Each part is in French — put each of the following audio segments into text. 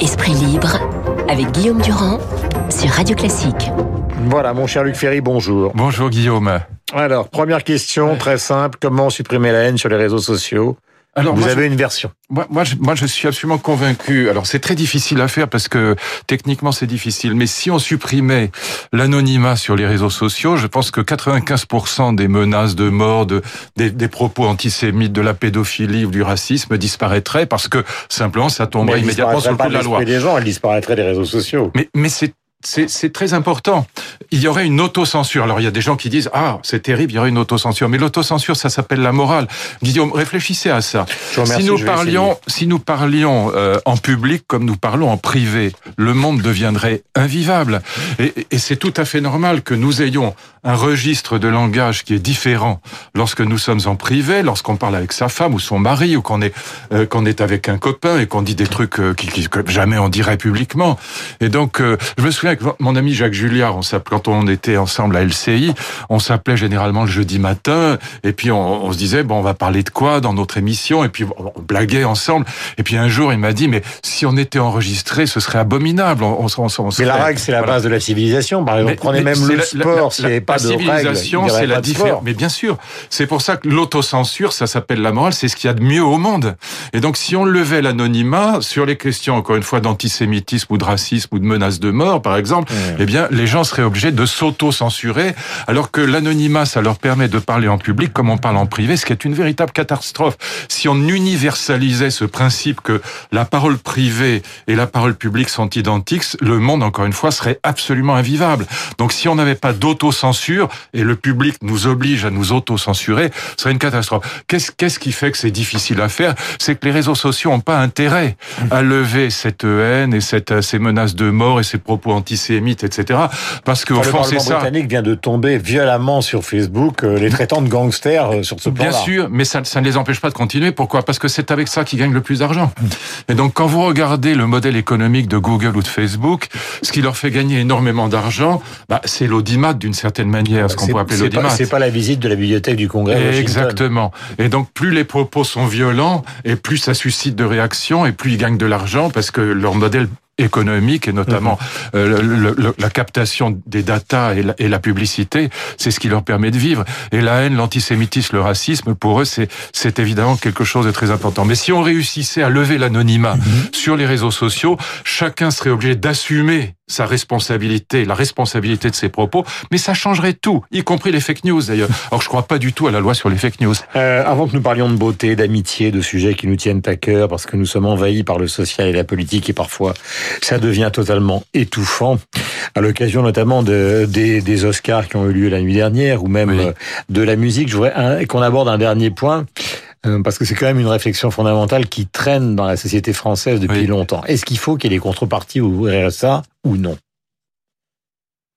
Esprit libre avec Guillaume Durand sur Radio Classique. Voilà, mon cher Luc Ferry, bonjour. Bonjour Guillaume. Alors, première question, très simple. Comment supprimer la haine sur les réseaux sociaux? Alors, Vous moi, avez je, une version. moi, moi, je, moi, je suis absolument convaincu. Alors, c'est très difficile à faire parce que techniquement, c'est difficile. Mais si on supprimait l'anonymat sur les réseaux sociaux, je pense que 95% des menaces de mort, de, des, des propos antisémites, de la pédophilie ou du racisme disparaîtraient parce que simplement, ça tomberait immédiatement sur le coup de la pas loi. l'esprit des gens, elle disparaîtrait des réseaux sociaux. Mais, mais c'est c'est très important. Il y aurait une autocensure. Alors il y a des gens qui disent ah c'est terrible, il y aurait une autocensure. Mais l'autocensure ça s'appelle la morale. Guillaume, réfléchissez à ça. Remercie, si nous parlions, si nous parlions euh, en public comme nous parlons en privé, le monde deviendrait invivable. Et, et c'est tout à fait normal que nous ayons un registre de langage qui est différent lorsque nous sommes en privé, lorsqu'on parle avec sa femme ou son mari, ou qu'on est euh, qu'on est avec un copain et qu'on dit des trucs euh, qui, qui- que jamais on dirait publiquement. Et donc, euh, je me souviens que mon ami Jacques Julliard, on quand on était ensemble à LCI, on s'appelait généralement le jeudi matin, et puis on, on se disait bon, on va parler de quoi dans notre émission, et puis on, blaguait ensemble. Et puis un jour, il m'a dit mais si on était enregistré, ce serait abominable. On, on, on- on Mais la règle, c'est la voilà. base de la civilisation. Par exemple, prenez même le la- sport. Pas de civilisation, c'est la différence. Mais bien sûr, c'est pour ça que l'autocensure, ça s'appelle la morale, c'est ce qu'il y a de mieux au monde. Et donc, si on levait l'anonymat sur les questions, encore une fois, d'antisémitisme ou de racisme ou de menaces de mort, par exemple, Mmh. eh bien, les gens seraient obligés de s'auto-censurer, alors que l'anonymat, ça leur permet de parler en public comme on parle en privé, ce qui est une véritable catastrophe. Si on universalisait ce principe que la parole privée et la parole publique sont identiques, le monde, encore une fois, serait absolument invivable. Donc, si on n'avait pas d'autocensure et le public nous oblige à nous auto-censurer, ce serait une catastrophe. Qu'est-ce qu'est-ce qui fait que c'est difficile à faire? C'est que les réseaux sociaux n'ont pas intérêt à lever cette haine et cette, ces menaces de mort et ces propos antisémites, etc. Parce qu'au Enfin, le fond, c'est Parlement ça. britannique vient de tomber violemment sur Facebook, euh, les traitant de gangsters euh, sur ce plan-là. Bien sûr, mais ça, ça ne les empêche pas de continuer. Pourquoi? Parce que c'est avec ça qu'ils gagnent le plus d'argent. Et donc, quand vous regardez le modèle économique de Google ou de Facebook, ce qui leur fait gagner énormément d'argent, bah, c'est l'audimat d'une certaine manière, ce qu'on pourrait appeler l'audimat. C'est pas la visite de la bibliothèque du Congrès. Exactement. Et donc, plus les propos sont violents, et plus ça suscite de réactions, et plus ils gagnent de l'argent, parce que leur modèle économique et notamment Mhm. euh, le- le- la captation des datas et la, et la publicité, c'est ce qui leur permet de vivre. Et la haine, l'antisémitisme, le racisme, pour eux, c'est c'est évidemment quelque chose de très important. Mais si on réussissait à lever l'anonymat Mhm. sur les réseaux sociaux, chacun serait obligé d'assumer sa responsabilité, la responsabilité de ses propos, mais ça changerait tout, y compris les fake news d'ailleurs. Alors je crois pas du tout à la loi sur les fake news. Euh, avant que nous parlions de beauté, d'amitié, de sujets qui nous tiennent à cœur, parce que nous sommes envahis par le social et la politique, et parfois ça devient totalement étouffant, à l'occasion notamment de, des, des Oscars qui ont eu lieu la nuit dernière, ou même Oui. euh, de la musique, je voudrais qu'on aborde un dernier point. euh, Parce que c'est quand même une réflexion fondamentale qui traîne dans la société française depuis Oui. longtemps. Est-ce qu'il faut qu'il y ait des contreparties au RSA ou non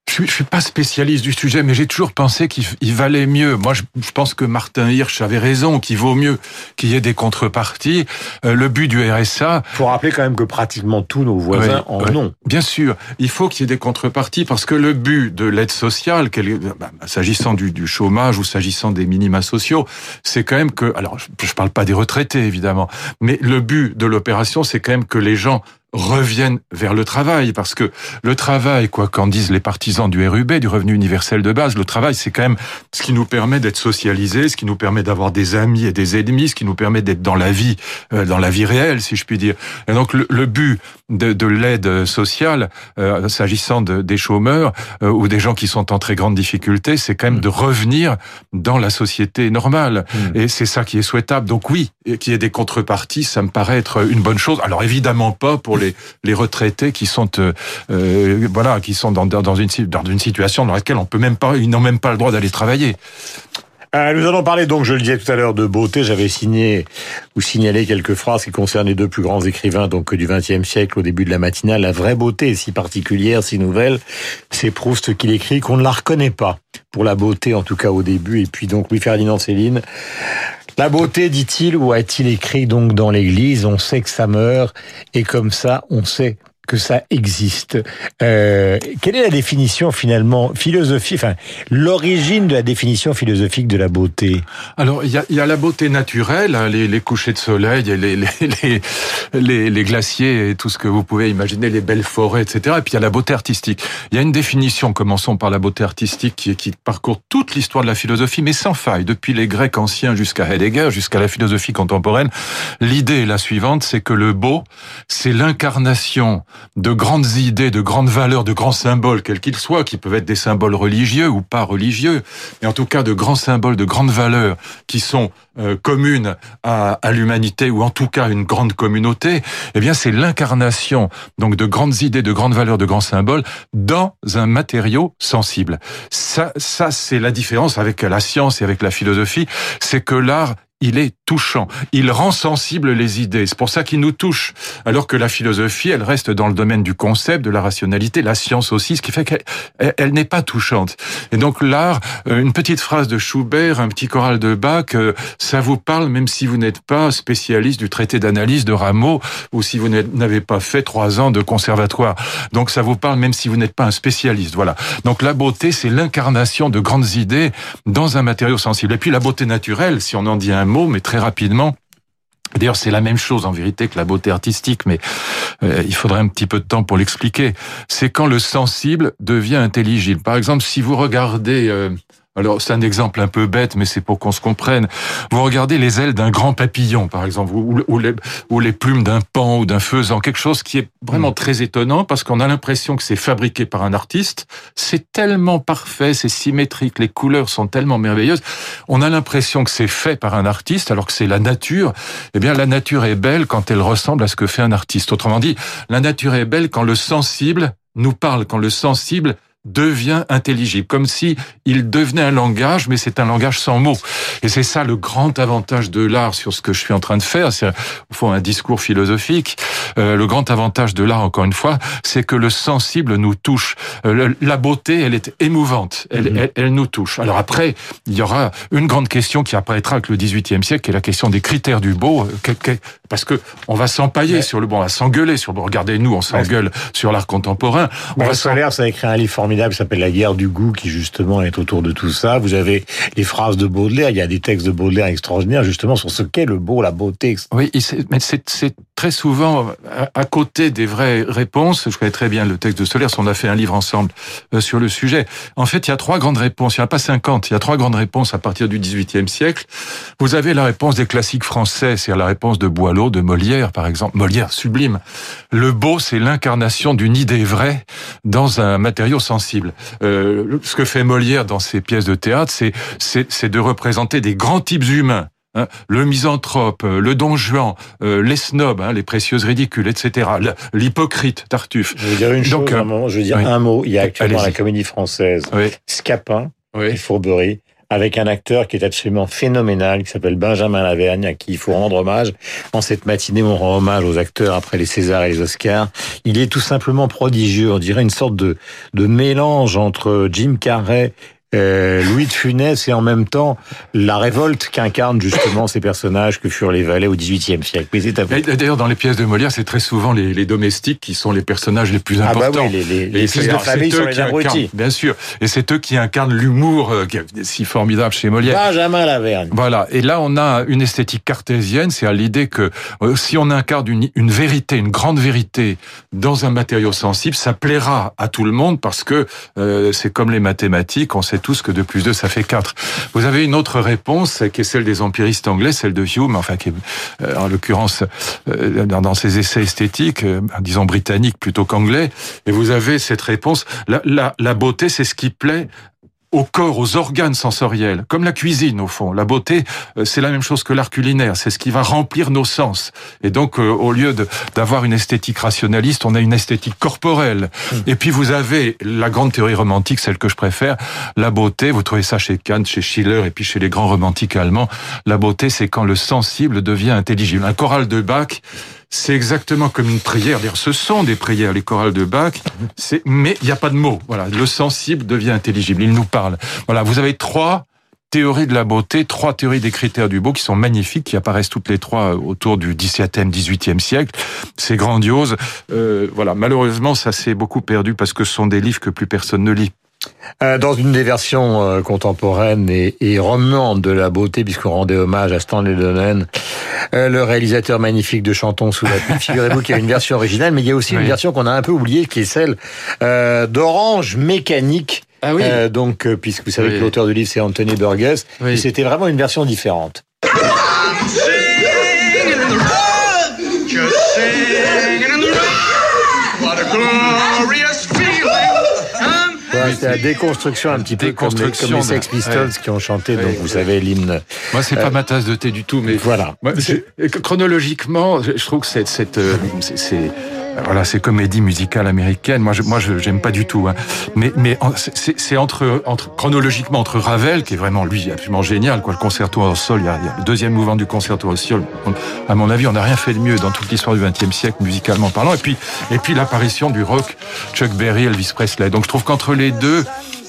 Je suis, je suis pas spécialiste du sujet, mais j'ai toujours pensé qu'il il valait mieux. Moi, je, je pense que Martin Hirsch avait raison, qu'il vaut mieux qu'il y ait des contreparties. Euh, le but du RSA, faut rappeler quand même que pratiquement tous nos voisins en ont. Bien sûr, il faut qu'il y ait des contreparties parce que le but de l'aide sociale, quel- bah, s'agissant du, du chômage ou s'agissant des minima sociaux, c'est quand même que, alors je ne parle pas des retraités évidemment, mais le but de l'opération, c'est quand même que les gens reviennent vers le travail parce que le travail, quoi qu'en disent les partisans du RUB, du revenu universel de base, le travail c'est quand même ce qui nous permet d'être socialisés, ce qui nous permet d'avoir des amis et des ennemis, ce qui nous permet d'être dans la vie, euh, dans la vie réelle si je puis dire. Et donc le, le but de, de l'aide sociale, euh, s'agissant de, des chômeurs euh, ou des gens qui sont en très grande difficulté, c'est quand même de revenir dans la société normale. Mm. Et c'est ça qui est souhaitable. Donc oui, qu'il y ait des contreparties, ça me paraît être une bonne chose. Alors évidemment pas pour les, les retraités qui sont euh, euh, voilà qui sont dans, dans, dans une dans une situation dans laquelle on peut même pas ils n'ont même pas le droit d'aller travailler. Euh, nous allons parler donc, je le disais tout à l'heure, de beauté. J'avais signé ou signalé quelques phrases qui concernent les deux plus grands écrivains donc du XXe siècle au début de la matinale. La vraie beauté, si particulière, si nouvelle, c'est Proust qui l'écrit, qu'on ne la reconnaît pas pour la beauté, en tout cas au début. Et puis donc Louis Ferdinand Céline. La beauté, dit-il, ou a-t-il écrit donc dans l'Église On sait que ça meurt, et comme ça, on sait que ça existe. Euh, quelle est la définition finalement philosophie, enfin l'origine de la définition philosophique de la beauté? Alors il y a, y a, la beauté naturelle, hein, les, les, couchers de soleil, les, les, les, les, glaciers et tout ce que vous pouvez imaginer, les belles forêts, etc. Et puis il y a la beauté artistique. Il y a une définition, commençons par la beauté artistique, qui, qui parcourt toute l'histoire de la philosophie, mais sans faille, depuis les Grecs anciens jusqu'à Heidegger, jusqu'à la philosophie contemporaine. L'idée est la suivante, c'est que le beau, c'est l'incarnation de grandes idées, de grandes valeurs, de grands symboles, quels qu'ils soient, qui peuvent être des symboles religieux ou pas religieux, mais en tout cas de grands symboles, de grandes valeurs qui sont euh, communes à, à l'humanité ou en tout cas une grande communauté. Eh bien, c'est l'incarnation donc de grandes idées, de grandes valeurs, de grands symboles dans un matériau sensible. Ça, ça c'est la différence avec la science et avec la philosophie, c'est que l'art il est touchant. Il rend sensible les idées. C'est pour ça qu'il nous touche. Alors que la philosophie, elle reste dans le domaine du concept, de la rationalité, la science aussi, ce qui fait qu'elle elle, n'est pas touchante. Et donc l'art, euh, une petite phrase de Schubert, un petit choral de Bach, euh, ça vous parle même si vous n'êtes pas spécialiste du traité d'analyse de Rameau ou si vous n'avez pas fait trois ans de conservatoire. Donc ça vous parle même si vous n'êtes pas un spécialiste. Voilà. Donc la beauté, c'est l'incarnation de grandes idées dans un matériau sensible. Et puis la beauté naturelle, si on en dit un mot, mais très rapidement. D'ailleurs, c'est la même chose en vérité que la beauté artistique, mais euh, il faudrait un petit peu de temps pour l'expliquer. C'est quand le sensible devient intelligible. Par exemple, si vous regardez euh, alors c'est un exemple un peu bête, mais c'est pour qu'on se comprenne. Vous regardez les ailes d'un grand papillon, par exemple, ou, les, ou les, plumes d'un pan ou d'un faisan, quelque chose qui est vraiment mm. très étonnant parce qu'on a l'impression que c'est fabriqué par un artiste. C'est tellement parfait, c'est symétrique, les couleurs sont tellement merveilleuses. On a l'impression que c'est fait par un artiste alors que c'est la nature. Eh bien, la nature est belle quand elle ressemble à ce que fait un artiste. Autrement dit, la nature est belle quand le sensible nous parle, quand le sensible devient intelligible, comme si il devenait un langage, mais c'est un langage sans mots. Et c'est ça le grand avantage de l'art sur ce que je suis en train de faire, c'est au fond un discours philosophique. Euh, le grand avantage de l'art, encore une fois, c'est que le sensible nous touche. Euh, la beauté, elle est émouvante, elle, mhm. elle, elle, nous touche. Alors après, il y aura une grande question qui apparaîtra avec le XVIIIe siècle, qui est la question des critères du beau, parce que on va s'empailler sur le bon, on va s'engueuler sur le bon. Regardez, nous, on s'engueule sur l'art contemporain. On va Solaire, ça a écrit un livre formidable qui s'appelle La guerre du goût, qui justement est autour de tout ça. Vous avez les phrases de Baudelaire, il y a des textes de Baudelaire extraordinaires justement sur ce qu'est le beau, la beauté. Oui, mais c'est très souvent à côté des vraies réponses. Je connais très bien le texte de Solaire, on a fait un livre ensemble euh, sur le sujet. En fait, il y a trois grandes réponses. Il n'y en a pas 50, il y a trois grandes réponses à partir du XVIIIe siècle. Vous avez la réponse des classiques français, c'est-à-dire la réponse de Boileau, de Molière, par exemple. Molière, sublime. Le beau, c'est l'incarnation d'une idée vraie dans un matériau sensible. Euh, ce que fait Molière dans ses pièces de théâtre, c'est de représenter des grands types humains. Hein. le misanthrope, euh, le don Juan, euh, les snobs, hein, les précieuses ridicules, etc. L'hypocrite, Tartuffe. Je veux dire une chose, je veux dire un mot. Il y a actuellement la comédie française Scapin et Fourberie avec un acteur qui est absolument phénoménal, qui s'appelle Benjamin Lavergne, à qui il faut rendre hommage. En cette matinée, on rend hommage aux acteurs après les Césars et les Oscars. Il est tout simplement prodigieux. On dirait une sorte de, de mélange entre Jim Carrey euh, Louis de Funès et en même temps la révolte qu'incarnent justement ces personnages que furent les valets au XVIIIe siècle. D'ailleurs, dans les pièces de Molière, c'est très souvent les, les, domestiques qui sont les personnages les plus importants. Ah bah oui, les, les, fils de famille sont les abrutis. Bien sûr, et c'est eux qui incarnent l'humour euh, si formidable chez Molière. Benjamin Lavergne. Voilà, et là on a une esthétique cartésienne, c'est à l'idée que euh, si on incarne une, une vérité, une grande vérité dans un matériau sensible, ça plaira à tout le monde parce que euh, c'est comme les mathématiques, on sait tous que 2 plus 2, ça fait 4. Vous avez une autre réponse qui est celle des empiristes anglais, celle de Hume, enfin qui est, euh, en l'occurrence euh, dans ses essais esthétiques, euh, disons britanniques plutôt qu'anglais, et vous avez cette réponse. La, la, la beauté, c'est ce qui plaît au corps, aux organes sensoriels, comme la cuisine au fond. La beauté, euh, c'est la même chose que l'art culinaire, c'est ce qui va remplir nos sens. Et donc, euh, au lieu d'avoir une esthétique rationaliste, on a une esthétique corporelle. Hmm. Et puis, vous avez la grande théorie romantique, celle que je préfère, la beauté, vous trouvez ça chez Kant, chez Schiller et puis chez les grands romantiques allemands, la beauté, c'est quand le sensible devient intelligible. Un choral de Bach, c'est exactement comme une prière. D'ailleurs, ce sont des prières, les chorales de Bach, mais il n'y a pas de mots. Voilà, le sensible devient intelligible, il nous parle. Voilà, vous avez trois théorie de la beauté, trois théories des critères du beau qui sont magnifiques, qui apparaissent toutes les trois autour du XVIIe, XVIIIe siècle. C'est grandiose. Euh, voilà, malheureusement, ça s'est beaucoup perdu parce que ce sont des livres que plus personne ne lit. Euh, dans une des versions euh, contemporaines et, et remuantes de la beauté, puisqu'on rendait hommage à Stanley Donen, euh, le réalisateur magnifique de Chantons sous la pluie. Figurez-vous qu'il y a une version originale, mais il y a aussi une version qu'on a un peu oubliée, qui est celle d'Orange Mécanique. Ah oui. Euh, donc, euh, puisque vous savez Oui. que l'auteur du livre c'est Anthony Burgess, Oui. et c'était vraiment une version différente. Singing in C'était la déconstruction un petit peu comme les, comme Déconstruction les de- Sex Pistols ouais. qui ont chanté, donc Ouais. vous savez l'hymne. Moi, c'est pas ma tasse de thé du tout, mais Voilà. Moi, chronologiquement, je je trouve que cette, cette, euh, c'est, c'est- voilà, c'est comédie musicale américaine. Moi, je, moi, j'aime pas du tout. Hein. Mais, mais c'est, entre, entre, chronologiquement entre Ravel, qui est vraiment lui absolument génial, quoi. Le concerto en sol, il y a, il y a le deuxième mouvement du concerto en sol. À mon avis, on n'a rien fait de mieux dans toute l'histoire du XXe siècle musicalement parlant. Et puis, et puis l'apparition du rock, Chuck Berry, Elvis Presley. Donc, je trouve qu'entre les deux.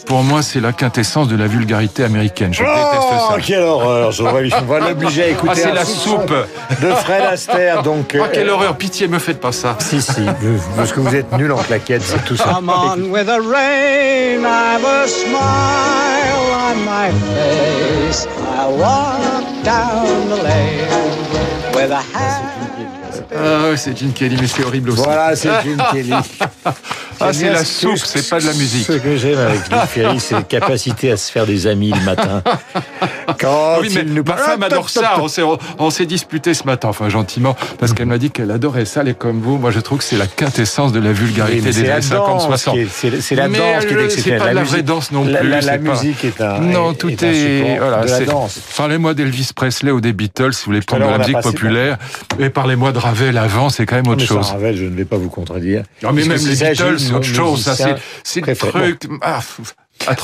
Pour moi, c'est la quintessence de la vulgarité américaine. Je déteste Oh, ça. quelle horreur Je vois- on va l'obliger à écouter Ah, c'est la soupe. de Fred Astaire. Donc, Oh, euh, quelle horreur, pitié, me faites pas ça. Si, si, parce que vous êtes nul en claquettes, c'est tout ça. Come on with the rain, I've a smile on my face. I walk down the lane with a hat. Ah, ouais, c'est Gene Kelly, mais c'est horrible aussi. Voilà, c'est Gene Kelly. Ah, c'est la ce soupe, c'est pas de la musique. Ce que j'aime avec Luc Ferry, c'est la capacité à se faire des amis le matin. Quand Ah oui, mais il nous ma femme adore ça. On s'est, disputé ce matin, enfin gentiment, parce qu'elle m'a dit qu'elle adorait ça, les comme vous. Moi, je trouve que c'est la quintessence de la vulgarité des années 50, danse 60. qui est- c'est c'est la Mais danse qui est exceptionnelle. c'est pas de la vraie danse non plus, La, musique est un. Non, est- tout est, est, voilà. de la c'est- danse. Parlez-moi d'Elvis Presley ou des Beatles, si vous voulez prendre de la musique populaire. Et parlez-moi de Ravel avant, c'est quand même autre Mais ça, chose. Ravel, je ne vais pas vous contredire. Non, mais même les Beatles, c'est autre chose. Ça, c'est, le truc. Ah,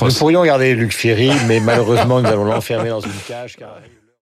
Nous pourrions garder Luc Ferry, mais malheureusement, nous allons l'enfermer dans une cage. Car...